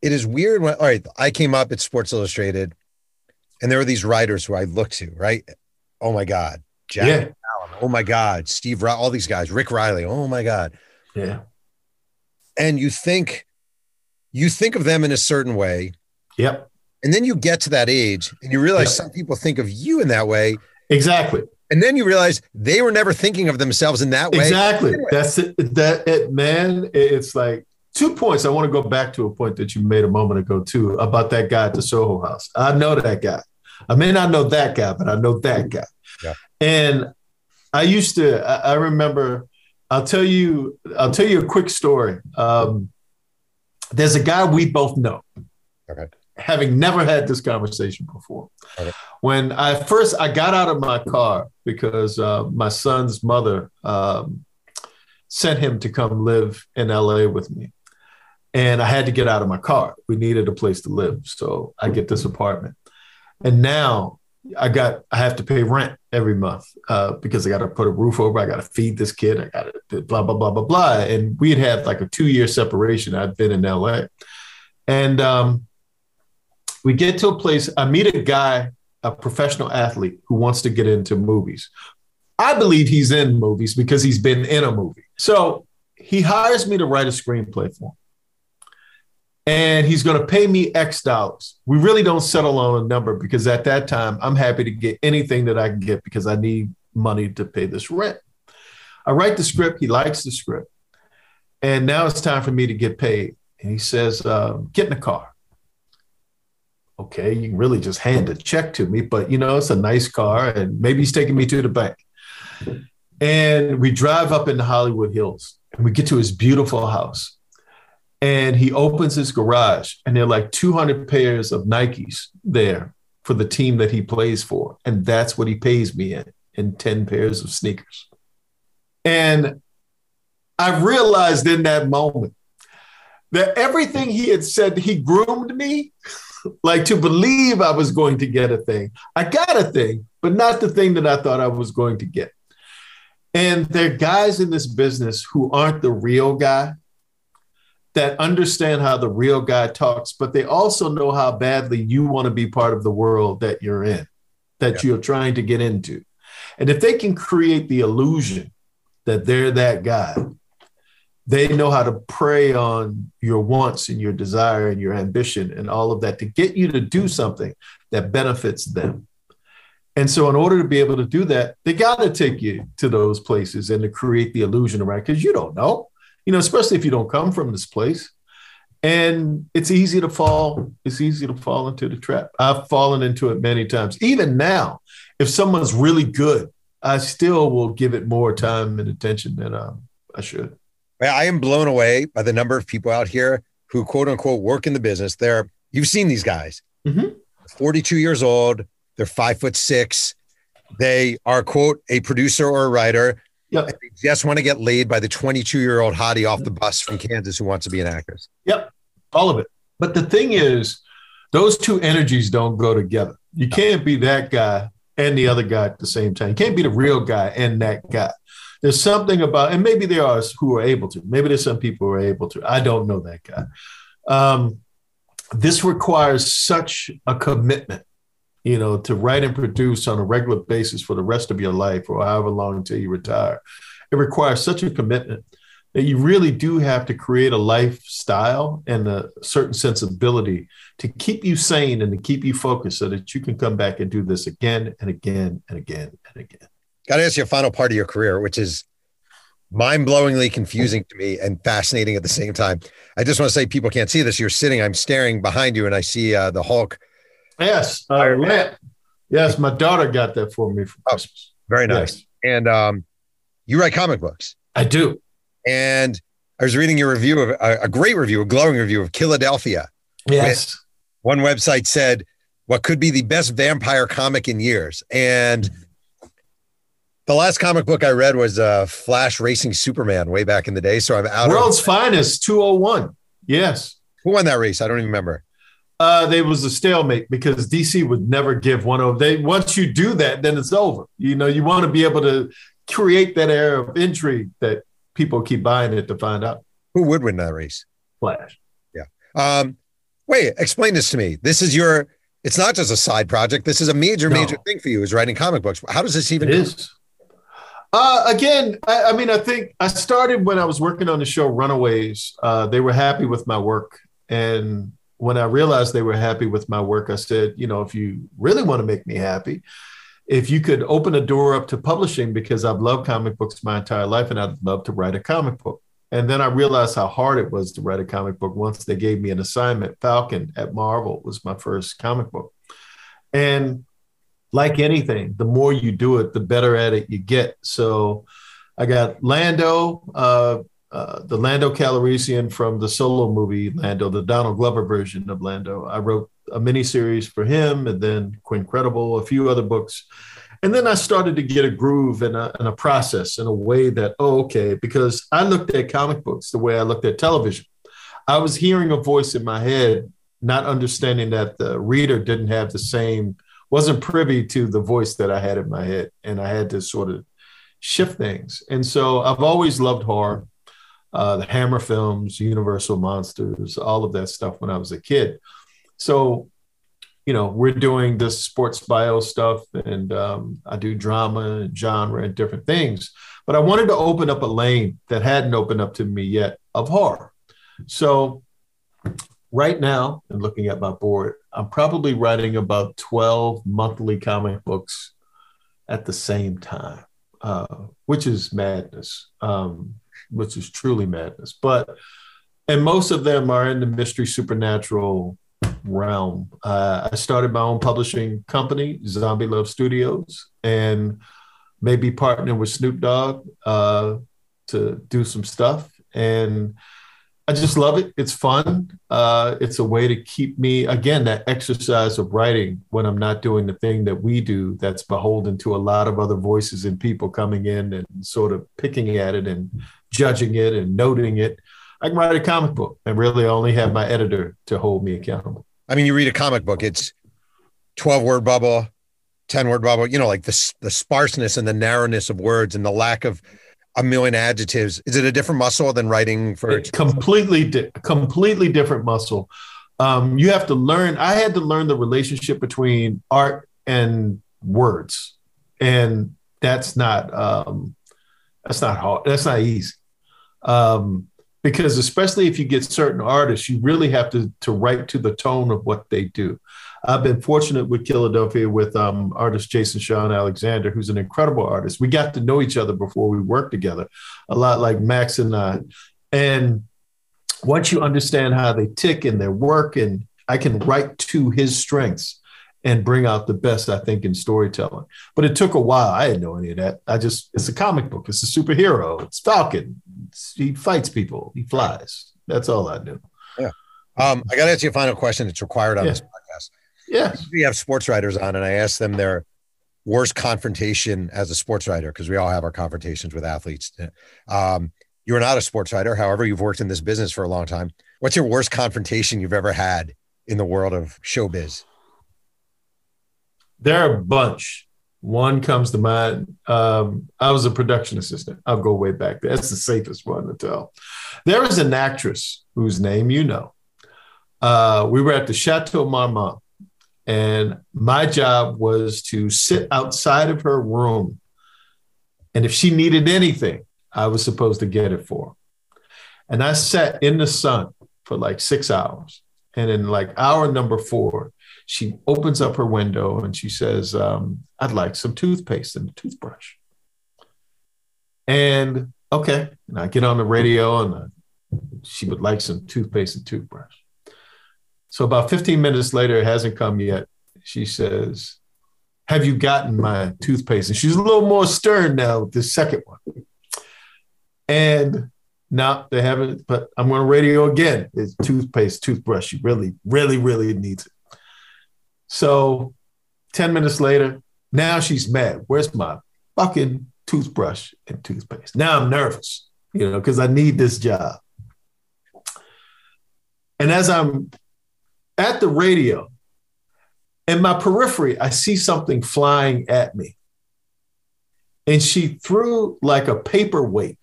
it is weird when, all right, I came up at Sports Illustrated and there were these writers who I looked to, right? Oh my God. Jack Yeah. Oh my God. Steve, all these guys, Rick Reilly. Oh my God. Yeah. And you think, you think of them in a certain way. Yep. And then you get to that age and you realize Yeah. some people think of you in that way. Exactly. And then you realize they were never thinking of themselves in that way. Exactly. That's it. That it, man. It's like two points. I want to go back to a point that you made a moment ago too about that guy at the Soho House. I know that guy. I may not know that guy, but I know that guy. Yeah. And I used to. I, I remember. I'll tell you. I'll tell you a quick story. Um, there's a guy we both know. Okay. Having never had this conversation before. Okay. When I first I got out of my car because uh, my son's mother um, sent him to come live in LA with me. And I had to get out of my car. We needed a place to live. So I get this apartment. And now I got I have to pay rent every month uh, because I got to put a roof over. I got to feed this kid. I got to blah blah blah blah blah. And we had had like a two year separation. I'd been in LA, and um, we get to a place. I meet a guy, a professional athlete who wants to get into movies. I believe he's in movies because he's been in a movie. So he hires me to write a screenplay for him. And he's going to pay me X dollars. We really don't settle on a number because at that time, I'm happy to get anything that I can get because I need money to pay this rent. I write the script. He likes the script. And now it's time for me to get paid. And he says, uh, Get in the car. Okay, you can really just hand a check to me, but you know, it's a nice car and maybe he's taking me to the bank. And we drive up into Hollywood Hills and we get to his beautiful house. And he opens his garage and there are like 200 pairs of Nikes there for the team that he plays for. And that's what he pays me in, in 10 pairs of sneakers. And I realized in that moment that everything he had said, he groomed me like to believe I was going to get a thing. I got a thing, but not the thing that I thought I was going to get. And there are guys in this business who aren't the real guy that understand how the real guy talks, but they also know how badly you want to be part of the world that you're in, that you're trying to get into. And if they can create the illusion that they're that guy, they know how to prey on your wants and your desire and your ambition and all of that to get you to do something that benefits them. And so, in order to be able to do that, they got to take you to those places and to create the illusion around because you don't know, you know, especially if you don't come from this place. And it's easy to fall. It's easy to fall into the trap. I've fallen into it many times. Even now, if someone's really good, I still will give it more time and attention than um, I should. I am blown away by the number of people out here who quote unquote work in the business. They're you've seen these guys, Mhm. 42 years old. They're five foot six. They are quote a producer or a writer. Yep. and They just want to get laid by the 22 year old hottie off the bus from Kansas who wants to be an actress. Yep, all of it. But the thing is, those two energies don't go together. You can't be that guy and the other guy at the same time. You can't be the real guy and that guy. There's something about, and maybe there are who are able to. Maybe there's some people who are able to. I don't know that guy. Um, this requires such a commitment, you know, to write and produce on a regular basis for the rest of your life or however long until you retire. It requires such a commitment that you really do have to create a lifestyle and a certain sensibility to keep you sane and to keep you focused so that you can come back and do this again and again and again and again. Got to ask you a final part of your career, which is mind blowingly confusing to me and fascinating at the same time. I just want to say, people can't see this. You're sitting, I'm staring behind you, and I see uh, the Hulk. Yes, uh, Lamp. Yes, my daughter got that for me for Oh. Christmas. Very nice. Yes, And um, you write comic books. I do. And I was reading your review of a, a great review, a glowing review of Killadelphia. Yes. One website said, what could be the best vampire comic in years. And the last comic book I read was uh, Flash Racing Superman way back in the day. So I'm out World's of finest 201. Yes. who won that race? I don't even remember. Uh, there was a stalemate because DC would never give one over. They once you do that, then it's over. You know, you want to be able to create that air of intrigue that people keep buying it to find out. Who would win that race? Flash. Yeah. Um, wait, explain this to me. This is your, it's not just a side project. This is a major, No. major thing for you is writing comic books. How does this even It is. Uh, again, I, I mean, I think I started when I was working on the show Runaways. Uh, they were happy with my work. And when I realized they were happy with my work, I said, you know, if you really want to make me happy, if you could open a door up to publishing, because I've loved comic books my entire life and I'd love to write a comic book. And then I realized how hard it was to write a comic book once they gave me an assignment. Falcon at Marvel was my first comic book. And like anything, the more you do it, the better at it you get. So I got Lando, uh, uh, the Lando Calrissian from the solo movie Lando, the Donald Glover version of Lando. I wrote a miniseries for him and then Quincredible, a few other books. And then I started to get a groove and a, and a process in a way that, oh, okay, because I looked at comic books the way I looked at television. I was hearing a voice in my head, not understanding that the reader didn't have the same, wasn't privy to the voice that I had in my head. And I had to sort of shift things. And so I've always loved horror, uh, the Hammer films, Universal Monsters, all of that stuff when I was a kid. So you know, we're doing this sports bio stuff and um, I do drama and genre and different things. But I wanted to open up a lane that hadn't opened up to me yet of horror. So right now, and looking at my board, I'm probably writing about 12 monthly comic books at the same time, uh, which is madness, um, which is truly madness. But, and most of them are in the mystery supernatural realm. Uh, I started my own publishing company, Zombie Love Studios, and maybe partnering with Snoop Dogg uh, to do some stuff. And I just love it. It's fun. Uh, it's a way to keep me, again, that exercise of writing when I'm not doing the thing that we do that's beholden to a lot of other voices and people coming in and sort of picking at it and judging it and noting it. I can write a comic book and really only have my editor to hold me accountable. I mean, you read a comic book, it's 12 word bubble, 10 word bubble, you know, like the, the sparseness and the narrowness of words and the lack of a million adjectives. Is it a different muscle than writing for It's completely, di- completely different muscle. Um, you have to learn. I had to learn the relationship between art and words, and that's not um, that's not hard. That's not easy. Um, because especially if you get certain artists, you really have to to write to the tone of what they do. I've been fortunate with Killadelphia with um, artist Jason Shawn Alexander, who's an incredible artist. We got to know each other before we worked together, a lot like Max and I. And once you understand how they tick in their work, and I can write to his strengths and bring out the best, I think, in storytelling. But it took a while. I had no any of that. I just, it's a comic book, it's a superhero, it's Falcon. He fights people, he flies. That's all I do. Yeah. Um, I got to ask you a final question. It's required on yeah. this podcast. Yeah. We have sports writers on, and I ask them their worst confrontation as a sports writer because we all have our confrontations with athletes. Um, you're not a sports writer, however, you've worked in this business for a long time. What's your worst confrontation you've ever had in the world of showbiz? There are a bunch. One comes to mind. Um, I was a production assistant. I'll go way back. That's the safest one to tell. There is an actress whose name you know. Uh, we were at the Chateau Marmont and my job was to sit outside of her room. And if she needed anything, I was supposed to get it for her. And I sat in the sun for like six hours. And in like hour number four, she opens up her window and she says, um, I'd like some toothpaste and a toothbrush. And okay. And I get on the radio and uh, she would like some toothpaste and toothbrush. So about 15 minutes later, it hasn't come yet. She says, Have you gotten my toothpaste? And she's a little more stern now with the second one. And now they haven't, but I'm going to radio again. It's toothpaste, toothbrush. She really, really, really needs it. So 10 minutes later, now she's mad. Where's my fucking toothbrush and toothpaste? Now I'm nervous, you know, because I need this job. And as I'm at the radio, in my periphery, I see something flying at me. And she threw like a paperweight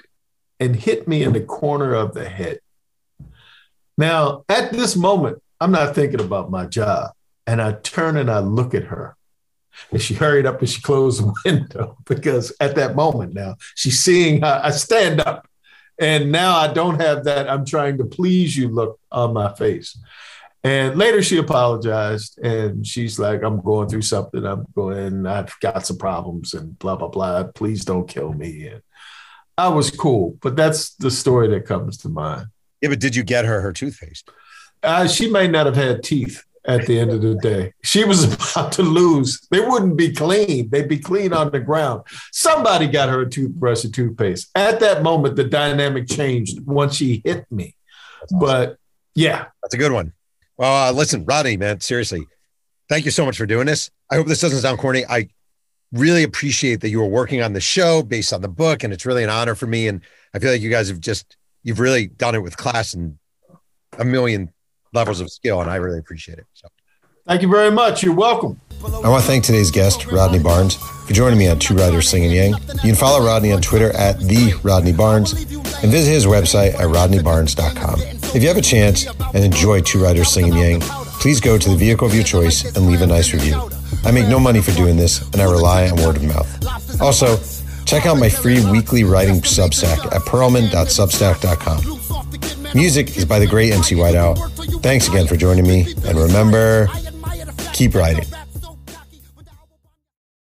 and hit me in the corner of the head. Now, at this moment, I'm not thinking about my job. And I turn and I look at her. And she hurried up and she closed the window because at that moment now, she's seeing how I stand up. And now I don't have that I'm trying to please you look on my face. And later she apologized and she's like, I'm going through something. I'm going, I've got some problems and blah, blah, blah. Please don't kill me. And I was cool, but that's the story that comes to mind. Yeah, but did you get her her toothpaste? Uh, she may not have had teeth at the end of the day. She was about to lose. They wouldn't be clean. They'd be clean on the ground. Somebody got her a toothbrush and toothpaste. At that moment, the dynamic changed once she hit me. Awesome. But yeah. That's a good one. Well, uh, listen, Rodney, man, seriously, thank you so much for doing this. I hope this doesn't sound corny. I really appreciate that you were working on the show based on the book, and it's really an honor for me. And I feel like you guys have just you've really done it with class and a million levels of skill, and I really appreciate it. So. Thank you very much. You're welcome. I want to thank today's guest, Rodney Barnes, for joining me on Two Writers Slinging Yang. You can follow Rodney on Twitter at the Rodney Barnes and visit his website at rodneybarnes.com. If you have a chance and enjoy Two Writers Slinging Yang, please go to the vehicle of your choice and leave a nice review. I make no money for doing this, and I rely on word of mouth. Also, check out my free weekly writing Substack at pearlman.substack.com. Music is by the great MC Whiteout. Thanks again for joining me, and remember, keep writing.